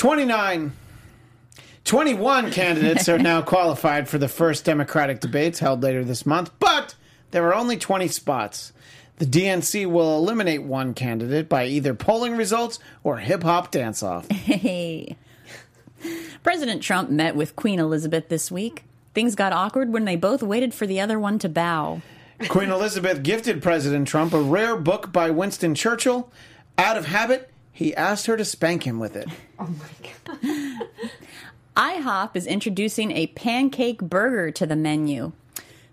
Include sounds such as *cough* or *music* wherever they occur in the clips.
29. 21 *laughs* candidates are now qualified for the first Democratic debates held later this month, but there are only 20 spots. The DNC will eliminate one candidate by either polling results or hip hop dance off. Hey. *laughs* President Trump met with Queen Elizabeth this week. Things got awkward when they both waited for the other one to bow. Queen Elizabeth gifted President Trump a rare book by Winston Churchill. Out of habit, he asked her to spank him with it. *laughs* Oh my god. IHOP is introducing a pancake burger to the menu.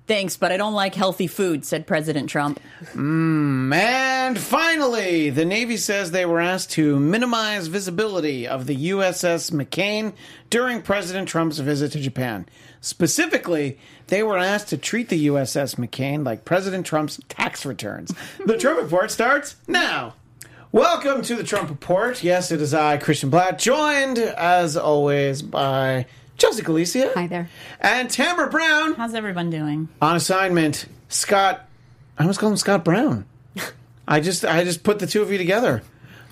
Thanks, but I don't like healthy food, said President Trump. Mm, and finally, the Navy says they were asked to minimize visibility of the USS McCain during President Trump's visit to Japan. Specifically, they were asked to treat the USS McCain like President Trump's tax returns. The Trump Report starts now. Welcome to the Trump Report. Yes, it is I, Christian Blatt, joined as always by Chelsea Galicia. Hi there. And Tamara Brown. How's everyone doing? On assignment, Scott. I almost call him Scott Brown. *laughs* I just I just put the two of you together.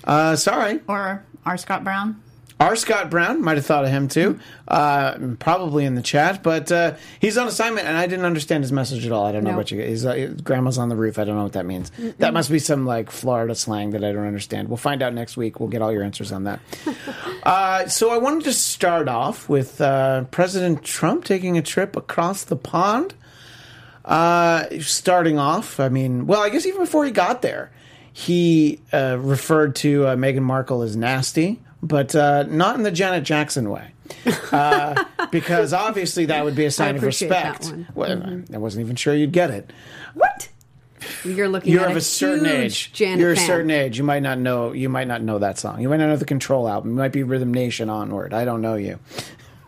Uh, sorry, Or our Scott Brown? Our Scott Brown might have thought of him too, uh, probably in the chat, but uh, he's on assignment, and I didn't understand his message at all. I don't know No. what you. He's, uh, grandma's on the roof. I don't know what that means. That must be some like Florida slang that I don't understand. We'll find out next week. We'll get all your answers on that. *laughs* uh, so I wanted to start off with uh, President Trump taking a trip across the pond. Uh, starting off, I mean, well, I guess even before he got there, he uh, referred to uh, Meghan Markle as nasty, but uh, not in the Janet Jackson way. Uh, *laughs* because obviously that would be a sign of that respect. one. Well, I wasn't even sure you'd get it. What? You're looking You're at of a certain age. Janet You're a certain age. You might not know. You might not know that song. You might not know the Control album. You might be Rhythm Nation onward. I don't know you.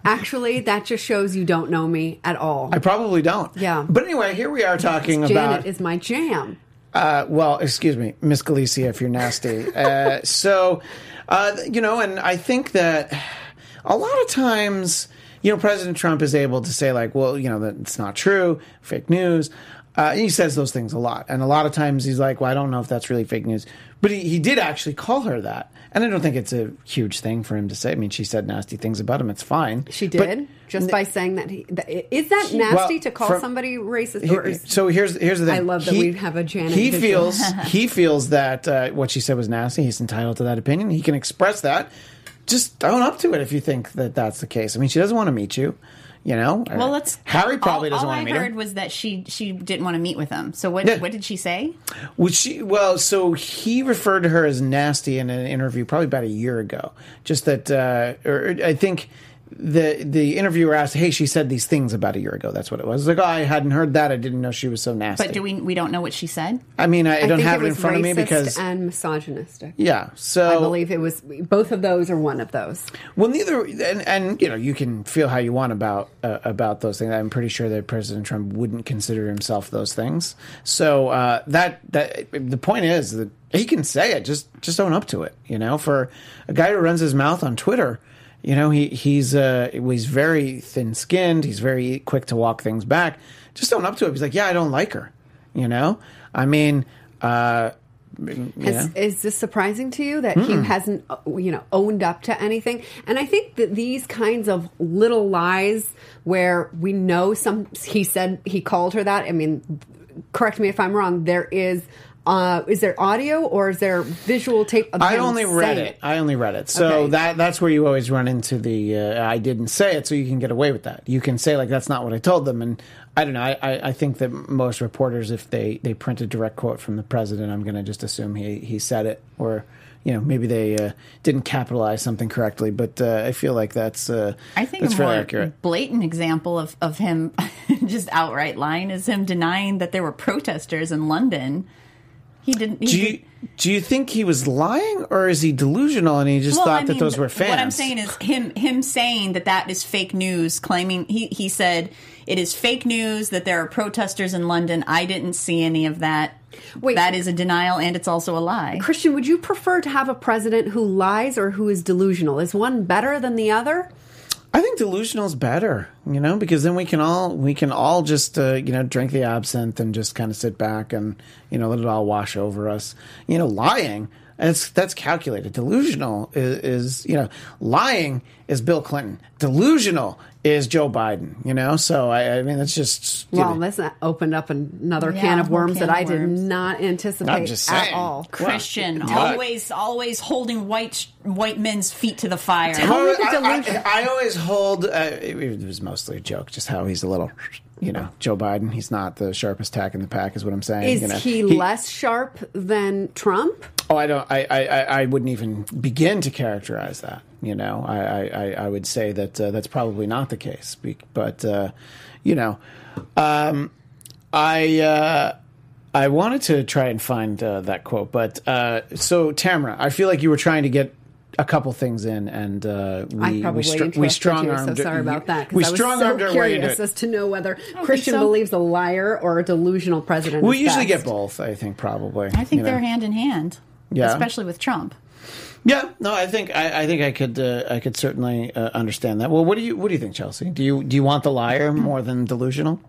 Actually, that just shows you don't know me at all. I probably don't. Yeah. But anyway, here we are talking Janet about is my jam. Uh, well, excuse me, Miss Galicia, if you're nasty. *laughs* Uh, so, uh, you know, and I think that a lot of times, you know, President Trump is able to say, like, well, you know, that it's not true, fake news. Uh, he says those things a lot. And a lot of times he's like, well, I don't know if that's really fake news. But he, he did actually call her that. And I don't think it's a huge thing for him to say. I mean, she said nasty things about him. It's fine. She But- did just by saying that. He, that is that nasty Well, to call from- somebody racist? He- Or is, so here's here's the thing. I love that we have a Janet He feels he feels that uh, what she said was nasty. He's entitled to that opinion. He can express that. Just own up to it if you think that that's the case. I mean, she doesn't want to meet you. You know. Well, let's. Harry probably all, doesn't all want I to meet heard her. was that she she didn't want to meet with him. So what Yeah. what did she say? Would she? Well, so he referred to her as nasty in an interview probably about a year ago. Just that, uh, or I think the the interviewer asked, "Hey, she said these things about a year ago." That's what it was. Like, oh, I hadn't heard that. I didn't know she was so nasty. But do we we don't know what she said? I mean, I, I don't have it, in was front of me because and misogynistic. yeah. So I believe it was both of those or one of those. Well, neither, and, and you know, you can feel how you want about uh, about those things. I'm pretty sure that President Trump wouldn't consider himself those things. So uh, that that the point is that he can say it. Just just own up to it. You know, for a guy who runs his mouth on Twitter, you know, he he's uh, he's very thin skinned. He's very quick to walk things back. Just own up to it. He's like, yeah, I don't like her. You know, I mean. Uh, Has, yeah. Is this surprising to you that he hasn't, uh, you know, owned up to anything? And I think that these kinds of little lies, where we know some, he said he called her that. I mean, correct me if I'm wrong. There is, uh, is there audio or is there visual tape? Of I only read saying it. I only read it. So Okay. that that's where you always run into the uh, I didn't say it, so you can get away with that. You can say like that's not what I told them, and I don't know. I, I, I think that most reporters, if they they print a direct quote from the president, I'm going to just assume he he said it, or you know maybe they uh, didn't capitalize something correctly. But uh, I feel like that's uh, I think that's a fairly more accurate. blatant example of, of him *laughs* just outright lying is him denying that there were protesters in London. He didn't. He Do did- you do you think he was lying, or is he delusional and he just Well, thought I that mean, those were fans? What I'm saying is him him saying that that is fake news. Claiming he he said it is fake news that there are protesters in London. I didn't see any of that. Wait. that is a denial and it's also a lie. Christian, would you prefer to have a president who lies or who is delusional? Is one better than the other? I think delusional is better, you know, because then we can all we can all just uh, you know drink the absinthe and just kind of sit back and you know let it all wash over us. You know, lying. and that's calculated. Delusional is, is you know lying is Bill Clinton. Delusional is Joe Biden. You know, so I, I mean it's just you Well, know, this opened up another Yeah, can of worms can that of I did worms. not anticipate just at all. Christian, What? always, always holding white white men's feet to the fire. Tell me the I, delusion. I, I always hold. Uh, it, it was mostly a joke, just how he's a little, you know, Joe Biden. He's not the sharpest tack in the pack, is what I'm saying. Is you know. he, less sharp than Trump? Oh, I don't. I, I, I I wouldn't even begin to characterize that. You know, I, I, I- I would say that uh, that's probably not the case. But uh, you know, um, I uh, I wanted to try and find uh, that quote, but uh, so Tamara, I feel like you were trying to get a couple things in, and uh, we I probably we, str- interrupted we strong armed. so sorry about that. 'cause We I strong armed so our way into curious as to know whether Christian so. believes a liar or a delusional president. We is usually best. get both. I think probably. I think you know. they're hand in hand. Yeah. Especially with Trump. Yeah, no, I think I, I think I could uh, I could certainly uh, understand that. Well, what do you what do you think, Chelsea? Do you do you want the liar *clears throat* more than delusional?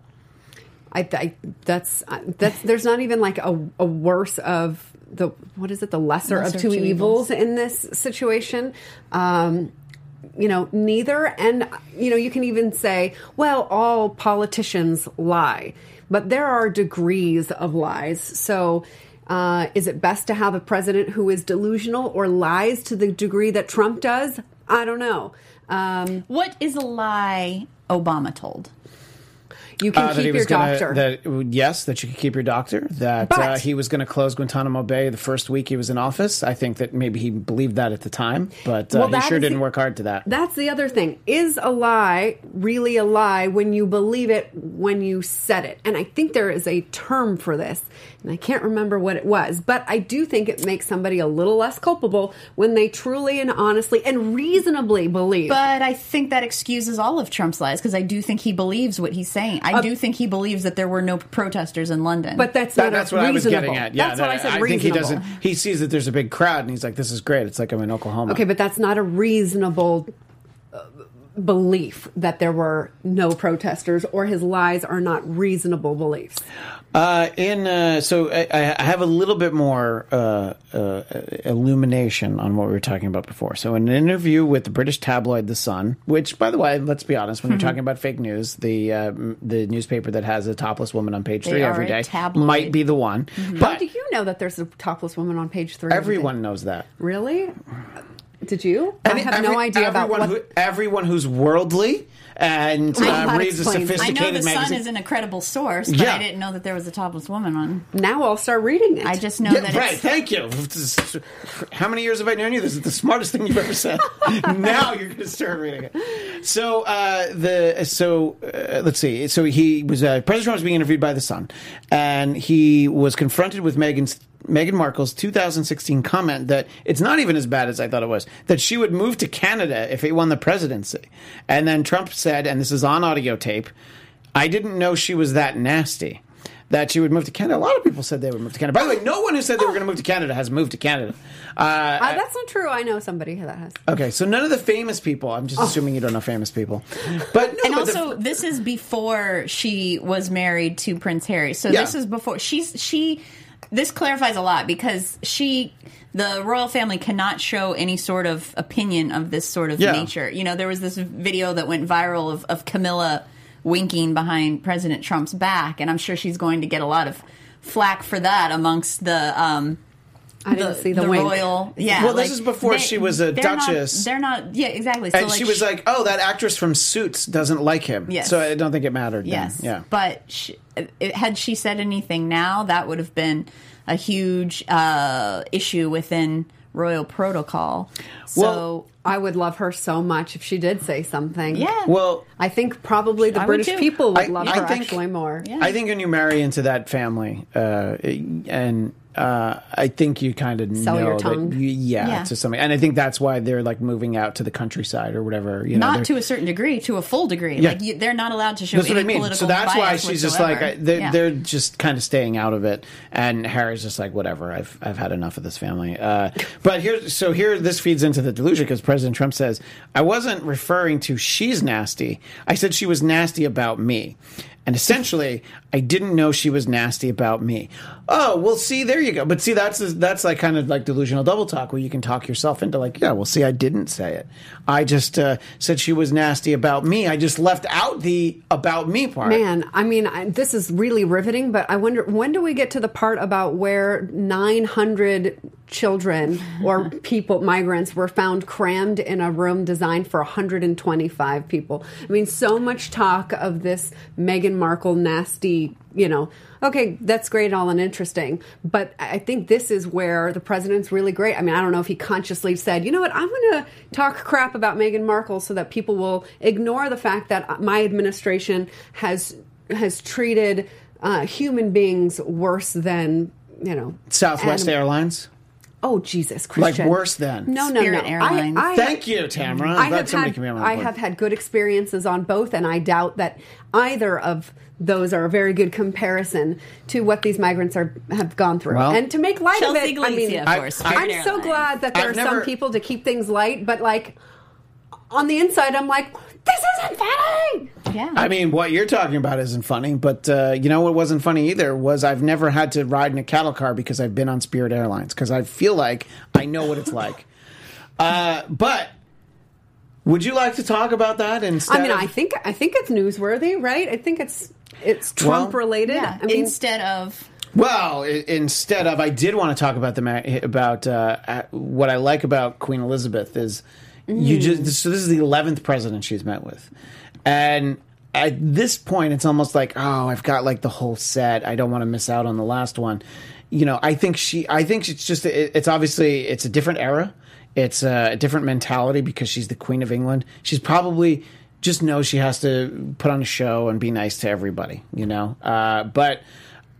I, I that's that's there's not even like a, a worse of the what is it the lesser, Lesser of two two evils in this situation. Um, you know, neither, and you know, you can even say, well, all politicians lie, but there are degrees of lies. So. Uh, is it best to have a president who is delusional or lies to the degree that Trump does? I don't know. Um, What is a lie Obama told? you can Uh, that he keep was your gonna, doctor. That yes, that you could keep your doctor. That But- uh, he was going to close Guantanamo Bay the first week he was in office. I think that maybe he believed that at the time, but uh, Well, he sure didn't the- work hard to that. That's the other thing. Is a lie really a lie when you believe it when you said it? And I think there is a term for this, and I can't remember what it was, but I do think it makes somebody a little less culpable when they truly and honestly and reasonably believe. But I think that excuses all of Trump's lies because I do think he believes what he's saying. I do think he believes that there were no protesters in London. but that's That- not that's a what I was reasonable. getting at. Yeah, that's what I that- said. think he doesn't. He sees that there's a big crowd, and he's like, "This is great. It's like I'm in Oklahoma." Okay, but that's not a reasonable uh, belief that there were no protesters or his lies are not reasonable beliefs. Uh, in uh, so I, I have a little bit more uh, uh, illumination on what we were talking about before. So, in an interview with the British tabloid The Sun, which, by the way, let's be honest, when you're talking about fake news, the uh, the newspaper that has a topless woman on page They three are every a day tabloid. might be the one. How But do you know that there's a topless woman on page three? every day? everyone knows that. Really? Did you? I Any- have no every- idea about everyone what. who, everyone who's worldly and uh, reads a explains- I know the magazine. Sun is an incredible source, but Yeah. I didn't know that there was a topless woman on. now I'll start reading it. I just know Yeah, that right. Thank you. *laughs* How many years have I known you? This is the smartest thing you've ever said. *laughs* now you're going to start reading it. So uh, the so uh, let's see. So he was uh, President Trump was being interviewed by the Sun, and he was confronted with Meghan's. Meghan Markle's 2016 comment that it's not even as bad as I thought it was, that she would move to Canada if he won the presidency. And then Trump said, and this is on audio tape, I didn't know she was that nasty. That she would move to Canada. A lot of people said they would move to Canada. By the way, no one who said they were going to move to Canada has moved to Canada. Uh, Uh, that's not true. I know somebody who that has. okay, so none of the famous people. I'm just assuming you don't know famous people, but no, and but the- also this is before she was married to Prince Harry. So Yeah. this is before she's she. This clarifies a lot because she, the royal family, cannot show any sort of opinion of this sort of Yeah. nature. You know, there was this video that went viral of, of Camilla winking behind President Trump's back, and I'm sure she's going to get a lot of flack for that amongst the. Um, I didn't see the, wink. royal. Yeah, Well, this is before she was a they're not- duchess. they're not. Yeah, exactly. So and she was like, "Oh, that actress from Suits doesn't like him." Yes. So I don't think it mattered. then. Yes. Yeah. But she, it, had she said anything now, that would have been a huge uh, issue within royal protocol. So, Well, I would love her so much if she did say something. yeah. Well, I think probably the I British too. people would I- love I her think- actually more. Yeah. I think when you marry into that family, uh, and uh, I think you kind of Sell know your that tongue. you, yeah, Yeah. to some, and I think that's why they're like moving out to the countryside or whatever. You know, not to a certain degree, to a full degree. Yeah. Like you, they're not allowed to show That's any what I mean. So that's why she's just like they're, Yeah. they're just kind of staying out of it, and Harry's just like whatever. I've I've had enough of this family. Uh, but here, so here, this feeds into the delusion because President Trump says I wasn't referring to she's nasty. I said she was nasty about me. And essentially, I didn't know she was nasty about me. Oh, well, see, there you go. But see, that's that's like kind of like delusional double talk, where you can talk yourself into like, yeah, well, see, I didn't say it. I just uh, said she was nasty about me. I just left out the about me part. Man, I mean, I, this is really riveting, but I wonder when do we get to the part about where 900 children or people, migrants, were found crammed in a room designed for 125 people? I mean, so much talk of this Meghan Markle nasty, you know. Okay, that's great, all and interesting, but I think this is where the president's really great. I mean, I don't know if he consciously said, you know what, I'm going to talk crap about Meghan Markle so that people will ignore the fact that my administration has has treated uh, human beings worse than you know Southwest Airlines. Oh Jesus, Christian! Like worse than. No, no, Spirit no. Airlines. I, I, Thank you, Tamara. I'm I have had can be on my I have had good experiences on both, and I doubt that either of those are a very good comparison to what these migrants are have gone through. Well- and to make light Chelsea of it, I mean, of course. I- Spirit I'm so glad that there I've are never- some people to keep things light, but like on the inside, I'm like, this isn't funny. Yeah. I mean, what you're talking about isn't funny, but uh, you know what wasn't funny either was I've never had to ride in a cattle car because I've been on Spirit Airlines because I feel like I know what it's like. *laughs* Uh, but would you like to talk about that instead? I mean, of- I think I think it's newsworthy, right? I think it's it's Trump Well- related. yeah. I mean, Instead of Well, i- instead of, I did want to talk about the ma- about uh, uh, what I like about Queen Elizabeth is you Mm. just. So this is the eleventh president she's met with, and at this point, it's almost like, oh, I've got like the whole set. I don't want to miss out on the last one. You know, I think she. I think it's just. It, it's obviously it's a different era. It's a different mentality because she's the Queen of England. She's probably just knows she has to put on a show and be nice to everybody. You know, uh, but.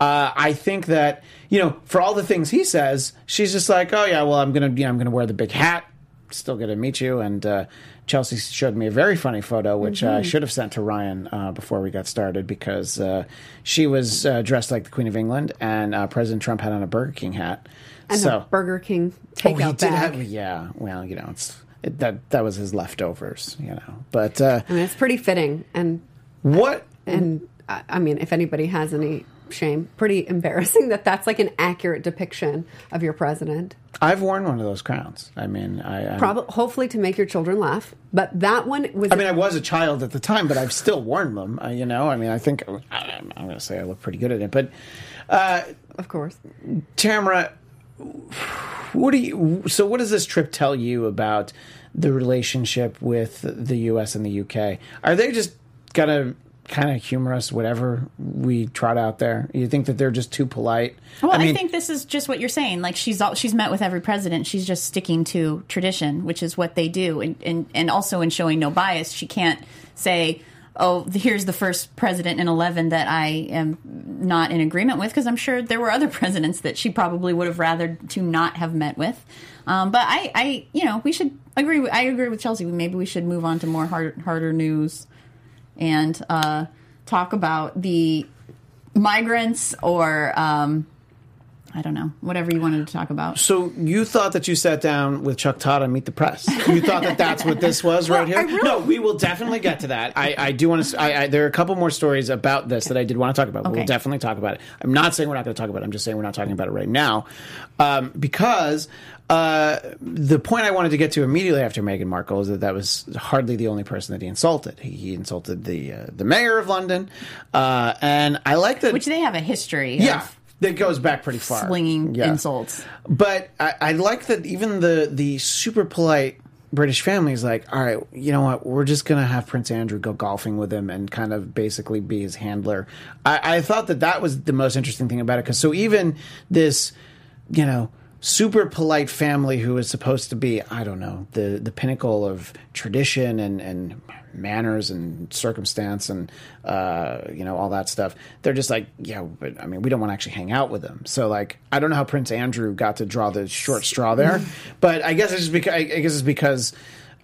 Uh, I think that you know, for all the things he says, she's just like, oh yeah, well, I'm gonna, you know, I'm gonna wear the big hat. Still gonna meet you. And uh, Chelsea showed me a very funny photo, which uh, I should have sent to Ryan uh, before we got started because uh, she was uh, dressed like the Queen of England, and uh, President Trump had on a Burger King hat. and so a Burger King Oh, takeout did bag. have, yeah. Well, you know, it's it, that that was his leftovers, you know. But uh, I mean, it's pretty fitting, and what and I I mean, if anybody has any shame, pretty *laughs* embarrassing that that's like an accurate depiction of your president. I've worn one of those crowns. I mean, I, I Probably, hopefully, to make your children laugh. But that one was. I mean, I was a child at the time, but I've still worn them. Uh, you know, I mean, I think I, I'm going to say I look pretty good at it. But uh, of course. Tamara, what do you? So, what does this trip tell you about the relationship with the U.S. and the U.K.? Are they just gonna kind of humor us, whatever we trot out there? You think that they're just too polite? Well, I, mean, think this is just what you're saying. Like she's all, she's met with every president. She's just sticking to tradition, which is what they do, and and, and also in showing no bias, she can't say, "Oh, here's the first president in eleven that I am not in agreement with," because I'm sure there were other *laughs* presidents that she probably would have rather to not have met with. Um, but I, I, you know, we should agree. with- I agree with Chelsea. Maybe we should move on to more hard, harder news and uh, talk about the migrants or um, I don't know, whatever you wanted to talk about. So you thought that you sat down with Chuck Todd and Meet the Press? You thought that that's what this was right here? Really- No, we will definitely get to that. I, I do want to. I, I, there are a couple more stories about this that I did want to talk about. Okay. We'll definitely talk about it. I'm not saying we're not going to talk about it. I'm just saying we're not talking about it right now, um, because uh, the point I wanted to get to immediately after Meghan Markle is that that was hardly the only person that he insulted. He, he insulted the uh, the mayor of London, uh, and I like that. Which they have a history yeah. of That goes back pretty far. slinging Yeah. insults. But I, I like that even the the super polite British family is like, all right, you know what? We're just gonna have Prince Andrew go golfing with him and kind of basically be his handler. I, I thought that that was the most interesting thing about it because so even this, you know. Super polite family who is supposed to be, I don't know, the, the pinnacle of tradition and, and manners and circumstance and uh, you know all that stuff. They're just like, yeah, but I mean, we don't want to actually hang out with them. So like, I don't know how Prince Andrew got to draw the short straw there, *laughs* but I guess it's just because I guess it's because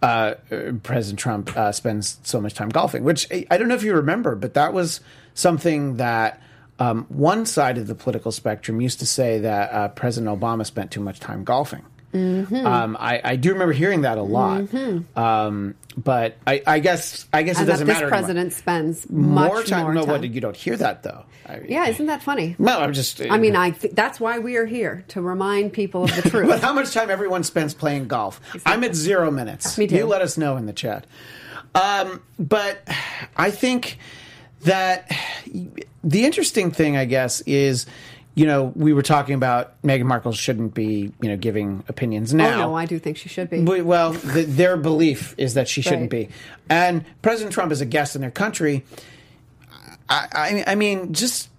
uh, President Trump uh, spends so much time golfing. Which I I don't know if you remember, but that was something that. Um, one side of the political spectrum used to say that uh, President Obama spent too much time golfing. Mm-hmm. Um, I, I do remember hearing that a lot. Um, but I, I guess I guess it and that doesn't this matter. anymore. president spends much more time. more no, time. what you don't hear that though. I, yeah, isn't that funny? No, I'm just. I mean, I th- that's why we are here to remind people of the *laughs* But truth. how much time everyone spends playing golf? I'm at zero minutes. Me too. You let us know in the chat. Um, but I think that the interesting thing, I guess, is you know we were talking about Meghan Markle shouldn't be you know giving opinions oh now. no, I do think she should be. But- Well, the, their belief is that she shouldn't Right. be, and President Trump is a guest in their country. I, I, I mean, just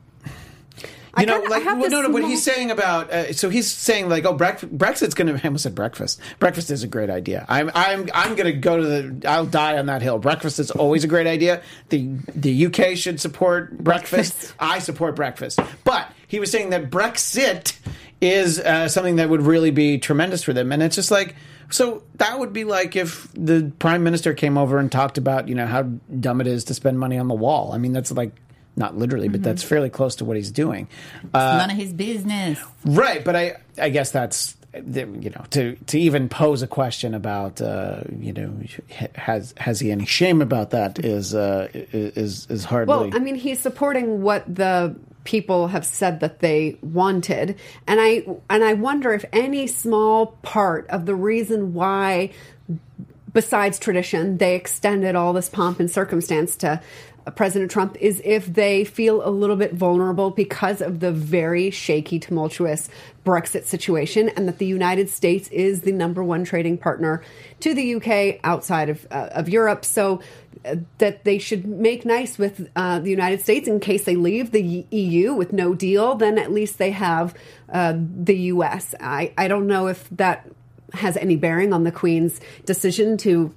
I you know, kinda- like well, no, no. What he's saying about uh, so he's saying like, oh, Brexit's going *laughs* to. I almost said breakfast. Breakfast is a great idea. I'm I'm I'm going to go to the. I'll die on that hill. Breakfast is always a great idea. The the UK should support breakfast. Breakfast. I support breakfast. But he was saying that Brexit is uh, something that would really be tremendous for them, and it's just like. So that would be like if the prime minister came over and talked about, you know, how dumb it is to spend money on the wall. I mean, that's like not literally, but that's fairly close to what he's doing. Uh, None of his business. Right, but I I guess that's you know to to even pose a question about uh, you know has has he any shame about that is uh, is is hardly. Well, I mean, he's supporting what the people have said that they wanted, and I and I wonder if any small part of the reason why, besides tradition, they extended all this pomp and circumstance to President Trump is if they feel a little bit vulnerable because of the very shaky, tumultuous Brexit situation, and that the United States is the number one trading partner to the UK outside of uh, of Europe. So uh, that they should make nice with uh, the United States in case they leave the EU with no deal. Then at least they have uh, the US. I I don't know if that has any bearing on the Queen's decision to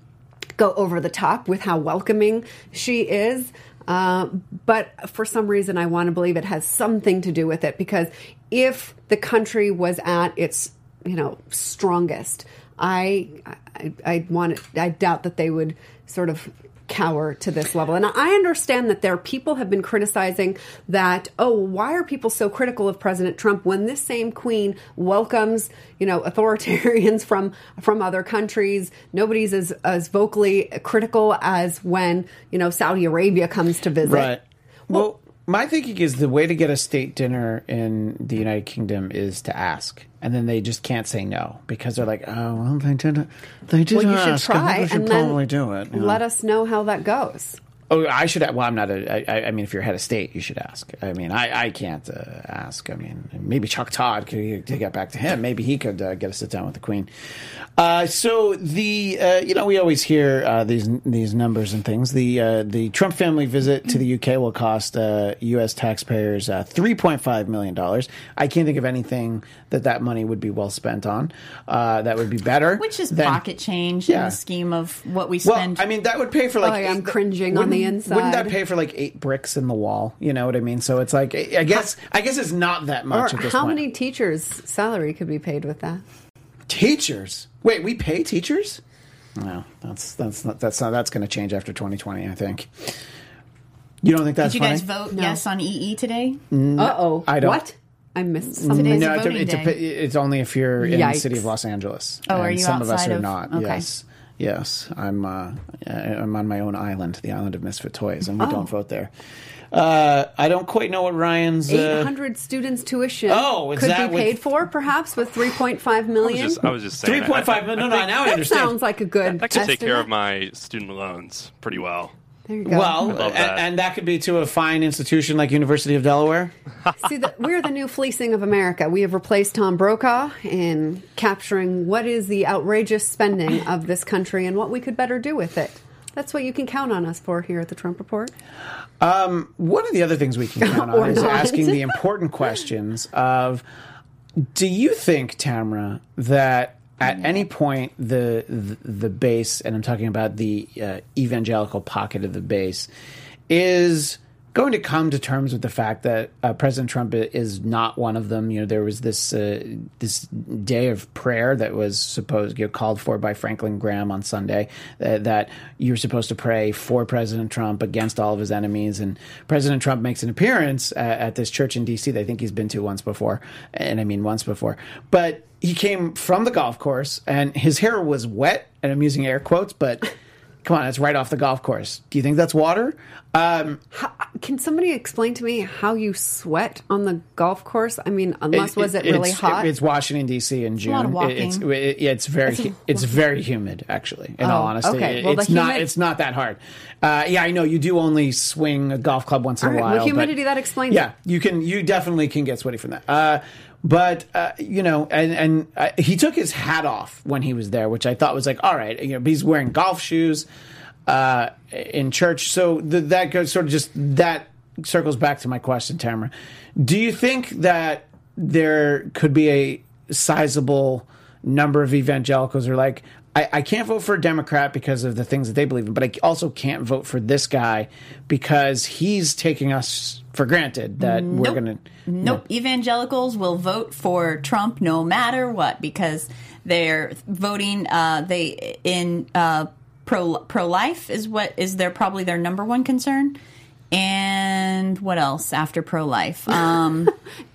go over the top with how welcoming she is. Uh, but for some reason, I want to believe it has something to do with it because if the country was at its, you know, strongest, I, I, I want, I doubt that they would sort of cower to this level. And I understand that there people have been criticizing that, oh, why are people so critical of President Trump when this same queen welcomes, you know, *laughs* authoritarians from from other countries. Nobody's as as vocally critical as when, you know, Saudi Arabia comes to visit. right. Well, my thinking is the way to get a state dinner in the United Kingdom is to ask, and then they just can't say no because they're like, oh, well, they didn't, they did Well, you ask. should I think try we should and then probably do it. know. let us know how that goes. Oh, I should. Well, I'm not a. I, I mean, if you're head of state, you should ask. I mean, I, I can't uh, ask. I mean, maybe Chuck Todd could to get back to him. Maybe he could uh, get a sit down with the Queen. Uh, so the uh, you know we always hear uh, these these numbers and things. The uh, the Trump family visit to the UK will cost uh, U.S. taxpayers uh, 3.5 million dollars. I can't think of anything that that money would be well spent on. Uh, that would be better. Which is than- pocket change in the scheme of what we spend. well, spend. I mean, that would pay for like. Oh, I'm eight- cringing on the wouldn't- Wouldn't that pay for like eight bricks in the wall? You know what I mean? So it's like, I guess, I guess it's not that Or much at this how point. many teachers' salary could be paid with that? teachers? Wait, we pay teachers? No, that's that's not that's not that's going to change after 2020. I think. You don't think that's Did you guys vote No. yes on EE today? Uh oh. I don't- What? I missed something. Today's no, a it, voting it, day. it's only if you're in the city of Los Angeles. Oh, are you some of us outside are of- not. okay. Yes, yes. I'm. Uh, I'm on my own island, the island of misfit toys, and we Oh. don't vote there. Uh, I don't quite know what Ryan's. Eight Uh, hundred students' tuition Oh, is could that be with- paid for, perhaps with three point five million. I was just, I was just saying. Three point five I- million. I No, no. think Now I understand. that sounds like a good. That could take care of my student loans pretty well. There you go. Well, love and, that. and that could be to a fine institution like University of Delaware. *laughs* See, the, we're the new fleecing of America. We have replaced Tom Brokaw in capturing what is the outrageous spending of this country and what we could better do with it. That's what you can count on us for here at the Trump Report. Um, one of the other things we can count *laughs* on is not. asking the *laughs* important questions of do you think, Tamara, that at any point the, the the base, and I'm talking about the uh, evangelical pocket of the base, is going to come to terms with the fact that uh, President Trump is not one of them. You know, there was this uh, this day of prayer that was supposed you know, called for by Franklin Graham on Sunday uh, that you're supposed to pray for President Trump against all of his enemies. And President Trump makes an appearance uh, at this church in D.C. that I think he's been to once before, and I mean once before, but. He came from the golf course, and his hair was wet, and I'm using air quotes, but come on, it's right off the golf course. Do you think that's water? Um, How, can somebody explain to me how you sweat on the golf course? I mean, unless it, was it really it's, hot? It's Washington D.C. in June. A lot of It- It's walking. it- it's very It's it's very humid actually. In all Oh, honesty, okay. Well, the it's not it's not that hard. Uh, yeah, I know you do only swing a golf club once in All a right, while. well, but- humidity, that explains Yeah, it. you can you definitely can get sweaty from that. Uh, but uh, you know, and and uh, he took his hat off when he was there, which I thought was like, all right, you know, he's wearing golf shoes uh, in church. So th- that goes sort of just that circles back to my question, Tamara. Do you think that there could be a sizable number of evangelicals are like, I, I can't vote for a Democrat because of the things that they believe in, but I also can't vote for this guy because he's taking us for granted that we're going to. Nope. Evangelicals will vote for Trump no matter what because they're voting. Uh, they in uh, pro pro life is what is their probably their number one concern. And what else after pro life? *laughs* Um,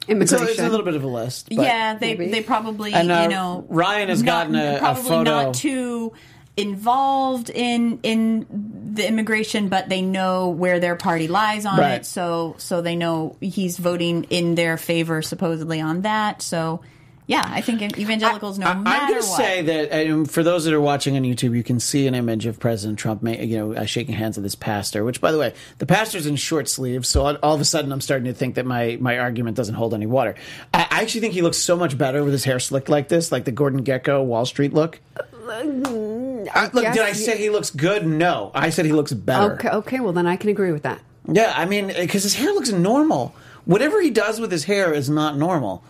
So Immigration. it's a little bit of a list. but- yeah, they maybe. they probably And, uh, you know Ryan has not- gotten a- a probably photo- not too involved in in the immigration, but they know where their party lies on Right. it. So so they know he's voting in their favor supposedly on that. So yeah, I think evangelicals no I, matter I'm going to say that um, for those that are watching on YouTube, you can see an image of President Trump, ma- you know, uh, shaking hands with this pastor. Which, by the way, the pastor's in short sleeves, so all, all of a sudden, I'm starting to think that my my argument doesn't hold any water. I, I actually think he looks so much better with his hair slicked like this, like the Gordon Gekko Wall Street look. Uh, look, guess did I say he looks good? No, I said he looks better. okay, okay, well then I can agree with that. Yeah, I mean, because his hair looks normal. Whatever he does with his hair is not normal.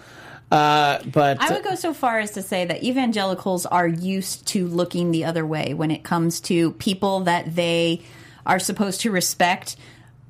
Uh, but I would go so far as to say that evangelicals are used to looking the other way when it comes to people that they are supposed to respect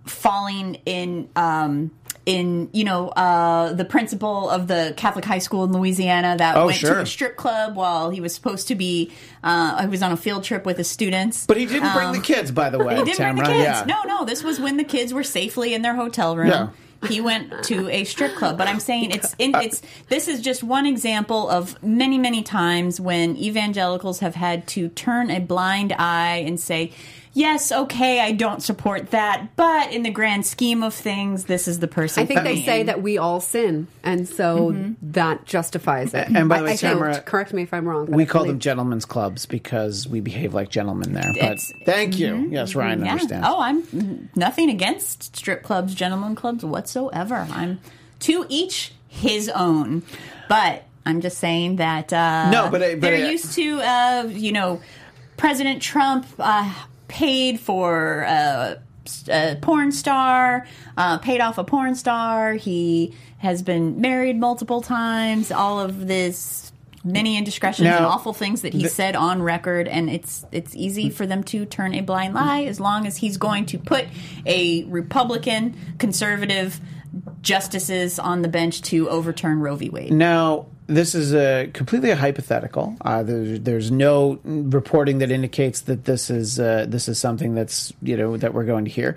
falling in um, in you know uh, the principal of the Catholic high school in Louisiana that Oh, went sure. to a strip club while he was supposed to be uh, he was on a field trip with his students. but he didn't bring Um, the kids, by the way. he didn't bring the kids. Yeah. No, no. This was when the kids were safely in their hotel room. Yeah. He went to a strip club, but I'm saying it's in, it's this is just one example of many many times when evangelicals have had to turn a blind eye and say, "Yes, okay, I don't support that, but in the grand scheme of things, this is the person." I think for they me." say that we all sin, and so Mm-hmm. that justifies it. And by the way, I think- Tamara, correct me if I'm wrong. We I call them gentlemen's clubs because we behave like gentlemen there. But It's- thank you. Yes, Ryan Yeah. understands. Oh, I'm nothing against strip clubs, gentlemen clubs whatsoever. I'm to each his own. But I'm just saying that uh, No, but but they're I- used to, uh, you know, President Trump uh, paid for uh, a porn star, uh, paid off a porn star. He has been married multiple times. All of this. Many indiscretions and awful things that he the- said on record, and it's it's easy for them to turn a blind eye as long as he's going to put a Republican conservative justices on the bench to overturn Roe v. Wade. Now, this is a completely a hypothetical. Uh, there's, there's no reporting that indicates that this is uh, this is something that's you know that we're going to hear.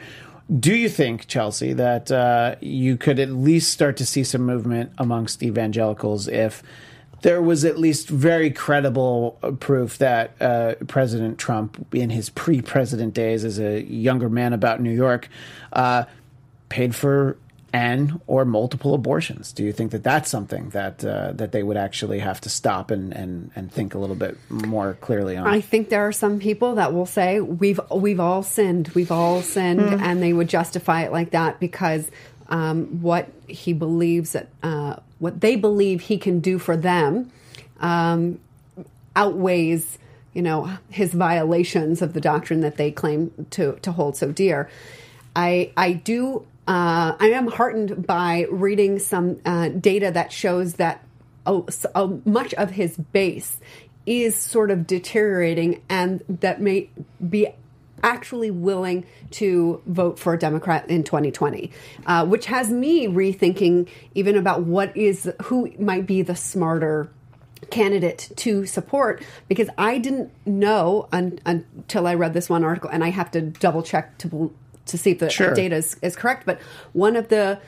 Do you think, Chelsea, that uh, you could at least start to see some movement amongst evangelicals if there was at least very credible uh, proof that uh, President Trump, in his pre-president days as a younger man about New York, uh, paid for an or multiple abortions. Do you think that that's something that uh, that they would actually have to stop and, and, and think a little bit more clearly on? I think there are some people that will say we've we've all sinned, we've all sinned, Hmm. and they would justify it like that because um, what he believes that uh, what they believe he can do for them um, outweighs, you know, his violations of the doctrine that they claim to to hold so dear. I I do. Uh, I am heartened by reading some uh, data that shows that much of his base is sort of deteriorating, and that may be actually willing to vote for a Democrat in 2020, uh, which has me rethinking even about what is who might be the smarter candidate to support because I didn't know un, until I read this one article, and I have to double check to to see if the Sure. data is, is correct. But one of the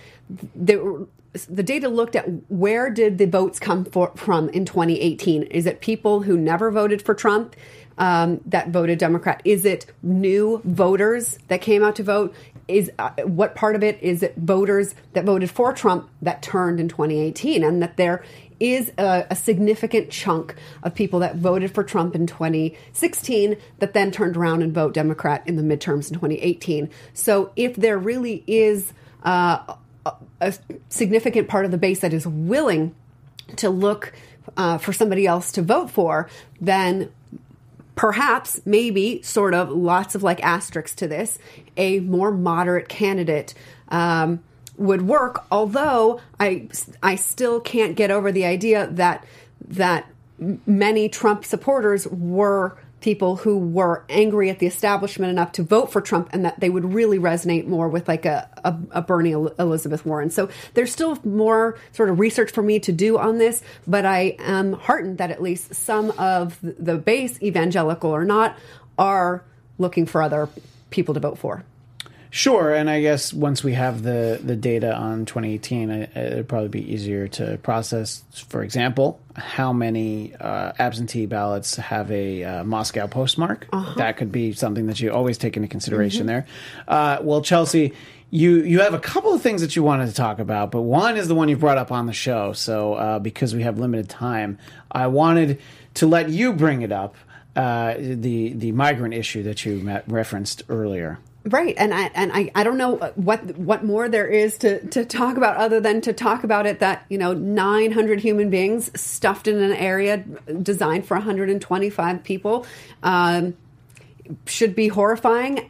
the the data looked at where did the votes come for, from in 2018? Is it people who never voted for Trump? Um, that voted Democrat? Is it new voters that came out to vote? Is uh, what part of it is it voters that voted for Trump that turned in 2018, and that there is a, a significant chunk of people that voted for Trump in 2016 that then turned around and vote Democrat in the midterms in 2018. So if there really is uh, a, a significant part of the base that is willing to look uh, for somebody else to vote for, then perhaps, maybe, sort of, lots of like asterisks to this, a more moderate candidate um, would work. Although I, I still can't get over the idea that that many Trump supporters were people who were angry at the establishment enough to vote for Trump and that they would really resonate more with like a, a, a Bernie Elizabeth Warren. So there's still more sort of research for me to do on this, but I am heartened that at least some of the base, evangelical or not, are looking for other people to vote for. Sure, and I guess once we have the, the data on 2018, it, it'd probably be easier to process. For example, how many uh, absentee ballots have a uh, Moscow postmark? That could be something that you always take into consideration there. Uh, well, Chelsea, you you have a couple of things that you wanted to talk about, but one is the one you brought up on the show. So uh, because we have limited time, I wanted to let you bring it up. Uh, the the migrant issue that you met, referenced earlier. Right, and I and I, I don't know what what more there is to to talk about other than to talk about it that you know 900 human beings stuffed in an area designed for 125 people um, should be horrifying.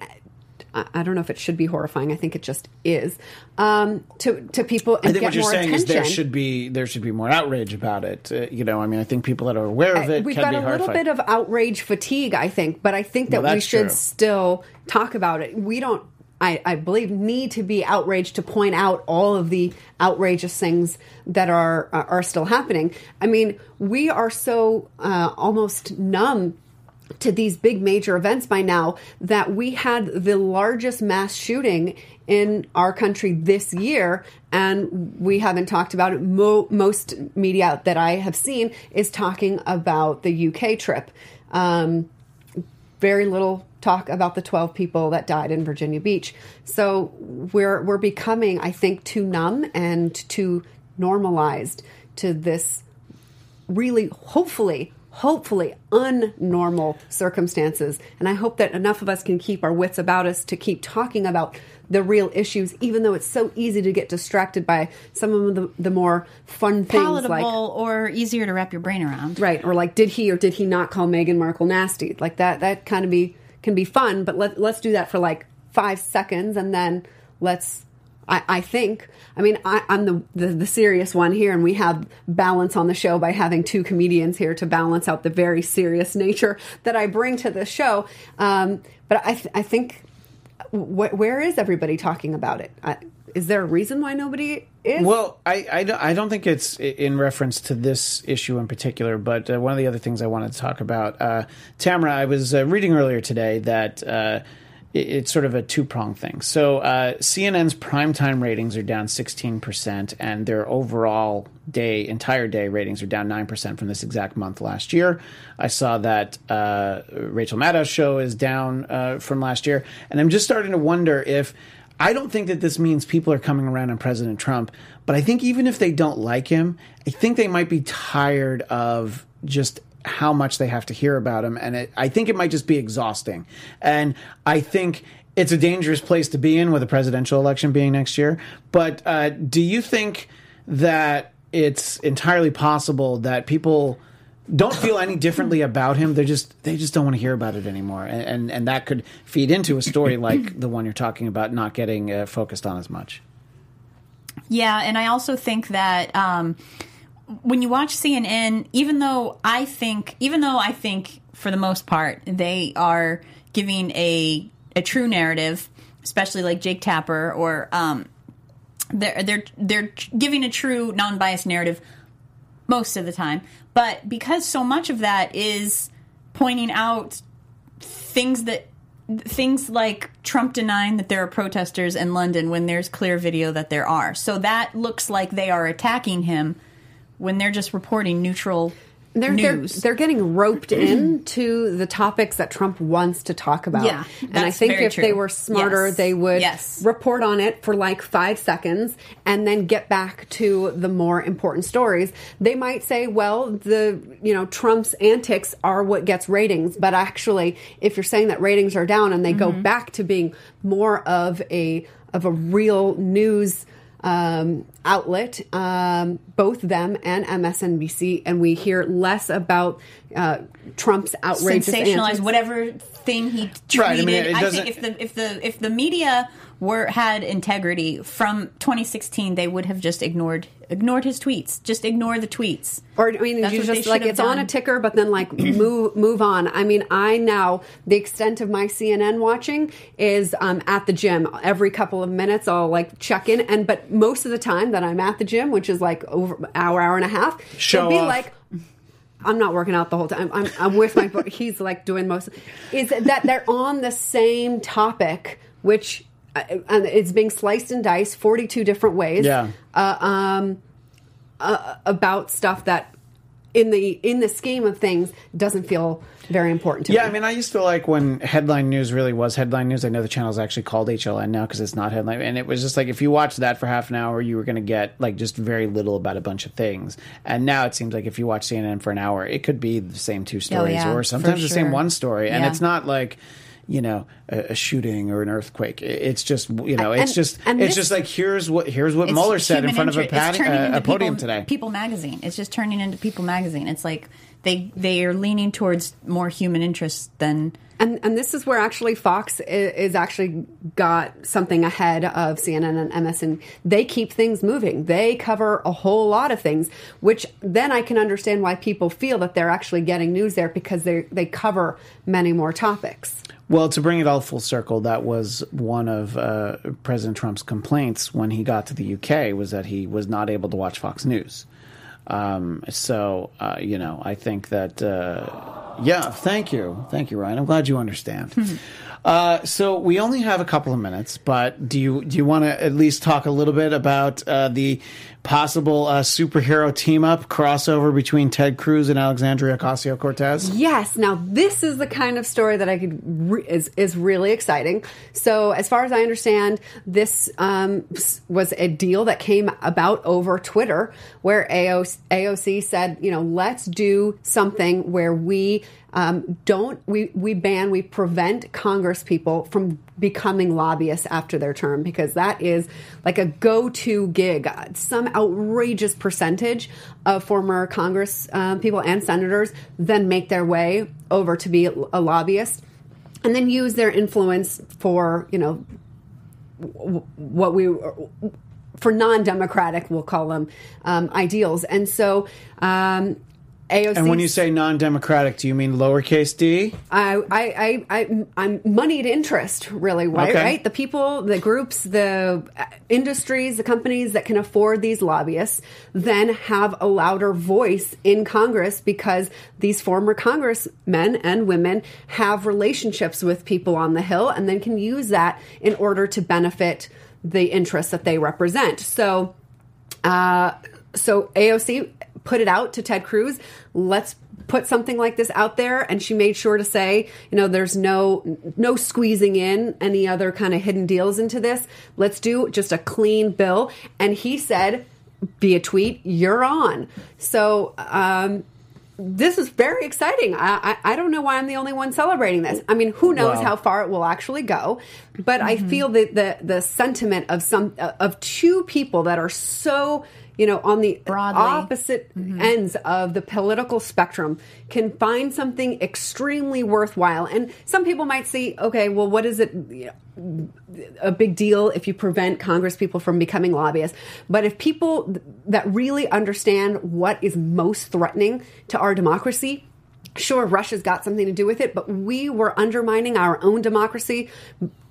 I I don't know if it should be horrifying. I think it just is um, to to people and I think what you're saying attention. is there should be there should be more outrage about it. Uh, you know, I mean, I think people that are aware of it We've got a little bit of outrage fatigue, I think, but I think that Well, we should true. still talk about it. We don't, I, I believe, need to be outraged to point out all of the outrageous things that are are still happening. I mean, we are so uh, almost numb to these big major events by now that we had the largest mass shooting in our country this year. And we haven't talked about it. Mo- most media that i have seen is talking about the uk trip. Um, very little talk about the 12 people that died in Virginia Beach. So we're we're becoming I think too numb and too normalized to this really hopefully hopefully unnormal circumstances and I hope that enough of us can keep our wits about us to keep talking about the real issues even though it's so easy to get distracted by some of the, the more fun things Palatable like or easier to wrap your brain around. Right, or like, did he or did he not call Meghan Markle nasty? Like that. That kind of be can be fun, but let let's do that for like five seconds, and then let's. I, I think. I mean, I, I'm the, the the serious one here, and we have balance on the show by having two comedians here to balance out the very serious nature that I bring to the show. Um, but I th- I think. Wh- where is everybody talking about it? I, is there a reason why nobody is? Well, I, I, don't- I don't think it's in reference to this issue in particular, but uh, one of the other things I wanted to talk about, uh, Tamara, I was uh, reading earlier today that uh, it's sort of a two prong thing. So uh, CNN's primetime ratings are down 16%, and their overall day, entire day ratings are down 9% from this exact month last year. I saw that uh, Rachel Maddow's show is down uh, from last year, and I'm just starting to wonder if. I don't think that this means people are coming around on President Trump, but I think even if they don't like him, I think they might be tired of just how much they have to hear about him. And it, I think it might just be exhausting. And I think it's a dangerous place to be in with a presidential election being next year. But uh, do you think that it's entirely possible that people don't feel any differently about him. They just they just don't want to hear about it anymore, and and, and that could feed into a story *clears throat* like the one you're talking about, not getting uh, focused on as much. Yeah, and I also think that um, when you watch CNN, even though I think, even though I think for the most part they are giving a a true narrative, especially like Jake Tapper or um, they're they're they're giving a true non-biased narrative most of the time. But because so much of that is pointing out things that things like Trump denying that there are protesters in London when there's clear video that there are. So that looks like they are attacking him when they're just reporting neutral they're, they're, news. they're getting roped into the topics that Trump wants to talk about. Yeah, and I think if true. they were smarter, Yes. they would Yes. report on it for like five seconds and then get back to the more important stories. They might say, well, the, you know, Trump's antics are what gets ratings. But actually, if you're saying that ratings are down and they go Mm-hmm. back to being more of a, of a real news um, outlet, um, both them and MSNBC, and we hear less about uh, Trump's outrageous sensationalize antics. whatever thing he tweeted. Right, I mean, I think if the if the if the media were had integrity from 2016, they would have just ignored ignored his tweets. Just ignore the tweets. Or I mean, That's you just like have it's on a ticker, but then like *clears throat* move move on. I mean, I now the extent of my CNN watching is um, at the gym. Every couple of minutes, I'll like check in, and but most of the time that I'm at the gym, which is like over hour hour and a half, Show it'll be off. like. I'm not working out the whole time. I'm, I'm with my. bo- He's like doing most. Is that they're on the same topic, which and it's being sliced and diced 42 different ways. Yeah. Uh, um, uh, about stuff that in the in the scheme of things doesn't feel very important to Yeah, me. Yeah, I mean, I used to like when headline news really was headline news. I know the channel is actually called HLN now because it's not headline, and it was just like if you watched that for half an hour, you were going to get like just very little about a bunch of things. And now it seems like if you watch CNN for an hour, it could be the same two stories yeah, or sometimes the same one story, and Yeah. it's not like. You know, a, a shooting or an earthquake. It's just you know, it's And- just and it's this- just like here's what here's what Mueller said in human front of a, interest. It's pati- turning uh, into a podium People- today. People magazine. It's just turning into People magazine. It's like they they are leaning towards more human interest than and and this is where actually Fox is, is actually got something ahead of CNN and MSN. They keep things moving. They cover a whole lot of things, which then I can understand why people feel that they're actually getting news there because they they cover many more topics. Well, to bring it all full circle, that was one of uh, President Trump's complaints when he got to the UK was that he was not able to watch Fox News. Um, so, uh, you know, I think that, uh, yeah, thank you. Thank you, Ryan. I'm glad you understand. Uh, so we only have a couple of minutes, but do you do you want to at least talk a little bit about uh, the possible uh, superhero team up crossover between Ted Cruz and Alexandria Ocasio Cortez? Yes. Now this is the kind of story that I could re- is is really exciting. So as far as I understand, this um, was a deal that came about over Twitter, where AOC, AOC said, you know, let's do something where we um, don't we we ban we prevent Congress people from becoming lobbyists after their term because that is like a go-to gig. Uh, Some outrageous percentage of former Congress um, people and senators then make their way over to be a lobbyist and then use their influence for you know what we for non-democratic we'll call them um, ideals and so um, AOC And when you say non-democratic, do you mean lowercase d? I, I, I, I, I'm moneyed interest, really, right? Okay. Right? The people, the groups, the uh, industries, the companies that can afford these lobbyists then have a louder voice in Congress because these former congressmen and women have relationships with people on the Hill and then can use that in order to benefit the interests that they represent. So, uh, so AOC put it out to Ted Cruz. Let's put something like this out there, and she made sure to say, you know, there's no no squeezing in any other kind of hidden deals into this. Let's do just a clean bill. And he said, "Be a tweet, you're on." So. Um, this is very exciting. I, I I don't know why I'm the only one celebrating this. I mean, who knows Wow. how far it will actually go? But I feel that the the sentiment of some of two people that are so you know on the Broadly. opposite mm-hmm. ends of the political spectrum can find something extremely worthwhile. And some people might see, okay, well, what is it? You know, a big deal if you prevent Congress people from becoming lobbyists. But if people that really understand what is most threatening to our democracy Sure, Russia's got something to do with it, but we were undermining our own democracy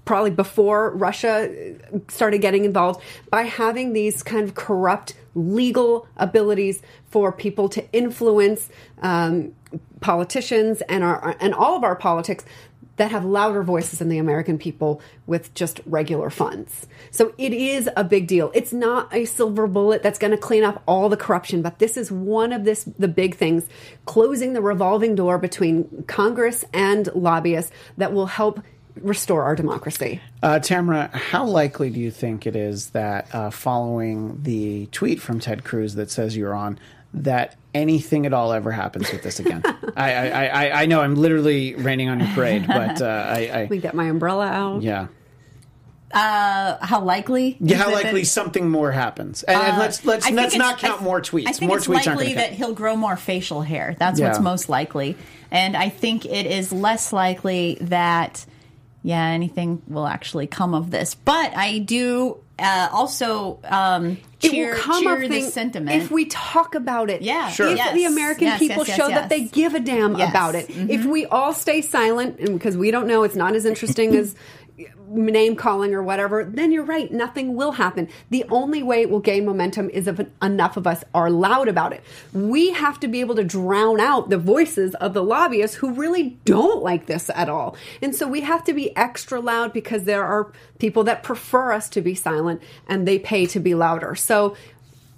probably before Russia started getting involved by having these kind of corrupt legal abilities for people to influence um, politicians and our and all of our politics that have louder voices than the American people with just regular funds. So it is a big deal. It's not a silver bullet that's going to clean up all the corruption, but this is one of this the big things closing the revolving door between Congress and lobbyists that will help restore our democracy. Uh, Tamara, how likely do you think it is that uh, following the tweet from Ted Cruz that says you're on, that anything at all ever happens with this again? *laughs* I, I, I, I know I'm literally raining on your parade, *laughs* but uh, I, Let me I, get my umbrella out. yeah. Uh, how likely? Yeah, how it that- likely something more happens, and, and let's let's let's not count I- more tweets. I think more it's tweets aren't likely that count. he'll grow more facial hair. That's what's most likely, and I think it is less likely that yeah anything will actually come of this. But I do uh, also um, cheer, it will come cheer the thing sentiment. if we talk about it. Yeah. Sure. If Yes. the American Yes, people yes, show that they give a damn about it. Mhm. If we all stay silent, and because we don't know, it's not as interesting as name calling or whatever, then you're right. Nothing will happen. The only way it will gain momentum is if enough of us are loud about it. We have to be able to drown out the voices of the lobbyists who really don't like this at all. And so we have to be extra loud because there are people that prefer us to be silent and they pay to be louder. So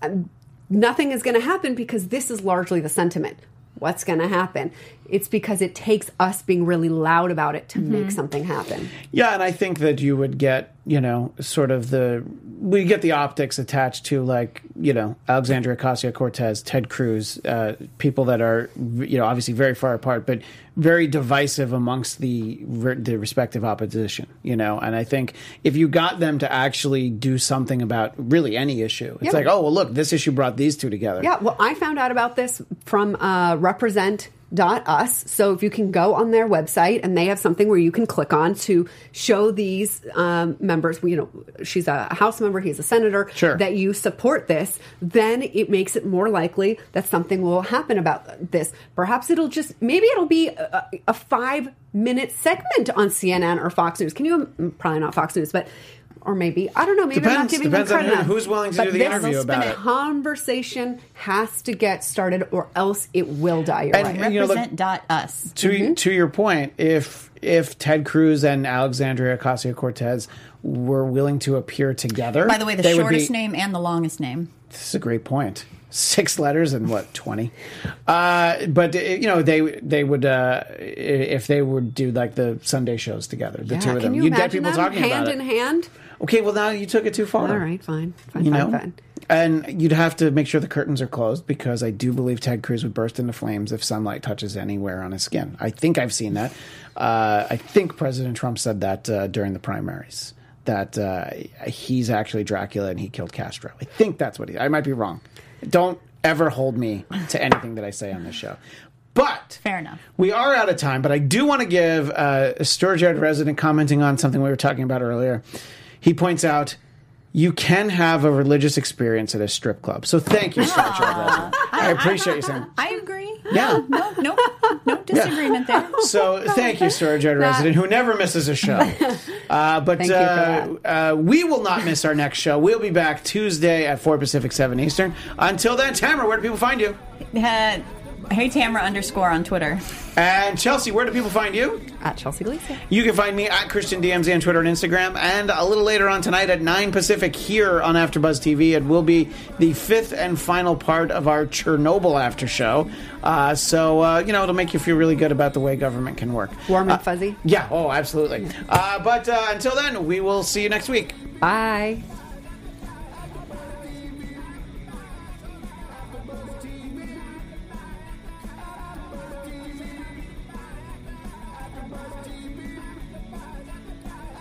um, nothing is going to happen because this is largely the sentiment. What's going to happen? It's because it takes us being really loud about it to make mm-hmm. something happen. Yeah, and I think that you would get, you know, sort of the we get the optics attached to like, you know, Alexandria Ocasio Cortez, Ted Cruz, uh, people that are, you know, obviously very far apart, but very divisive amongst the the respective opposition, you know. And I think if you got them to actually do something about really any issue, it's Yeah. like, oh well, look, this issue brought these two together. Yeah, well, I found out about this from uh, Represent. Dot us. So if you can go on their website and they have something where you can click on to show these um, members, you know, she's a House member, he's a senator, Sure. that you support this, then it makes it more likely that something will happen about this. Perhaps it'll just, maybe it'll be a, a five minute segment on CNN or Fox News. Can you, probably not Fox News, but. Or maybe I don't know. Maybe I'm not giving depends them on credit. who- who's willing to But do the this interview about it. Conversation has to get started, or else it will die. You're And- right. and, you know, look- Represent dot us. to Mm-hmm. to your point, if if Ted Cruz and Alexandria Ocasio Cortez were willing to appear together, By the way, the they shortest be- name and the longest name. This is a great point. Six letters and what twenty? Uh, but uh, you know they they would uh, if they would do like the Sunday shows together, the Yeah, two of Can them. you You'd get imagine people them talking hand about in it. hand? Okay, well now you took it too far. All right, fine, fine, you fine, know, fine. and you'd have to make sure the curtains are closed because I do believe Ted Cruz would burst into flames if sunlight touches anywhere on his skin. I think I've seen that. Uh, I think President Trump said that uh, during the primaries that uh, he's actually Dracula and he killed Castro. I think that's what he. I might be wrong. Don't ever hold me to anything that I say on this show. But Fair enough. we are out of time, but I do want to give uh, a Storage Yard resident commenting on something we were talking about earlier. He points out you can have a religious experience at a strip club. So thank you, Storage Yard resident. I appreciate you saying. I agree. Yeah. No, no, no disagreement there. So thank you, Storage Yard resident, who never misses a show. *laughs* Uh, but Thank you for uh, uh, we will not miss our next show. We'll be back Tuesday at 4 Pacific, 7 Eastern. Until then, Tamara, where do people find you? Hey Tamara underscore on Twitter. And Chelsea, where do people find you? At Chelsea Gleason. You can find me at Christian DMZ on Twitter and Instagram, and a little later on tonight at 9 Pacific here on AfterBuzz TV. It will be the fifth and final part of our Chernobyl after show. Uh, so, uh, you know, it'll make you feel really good about the way government can work. Warm and Uh, fuzzy. Yeah, oh, absolutely. Uh, but uh, until then, we will see you next week. Bye.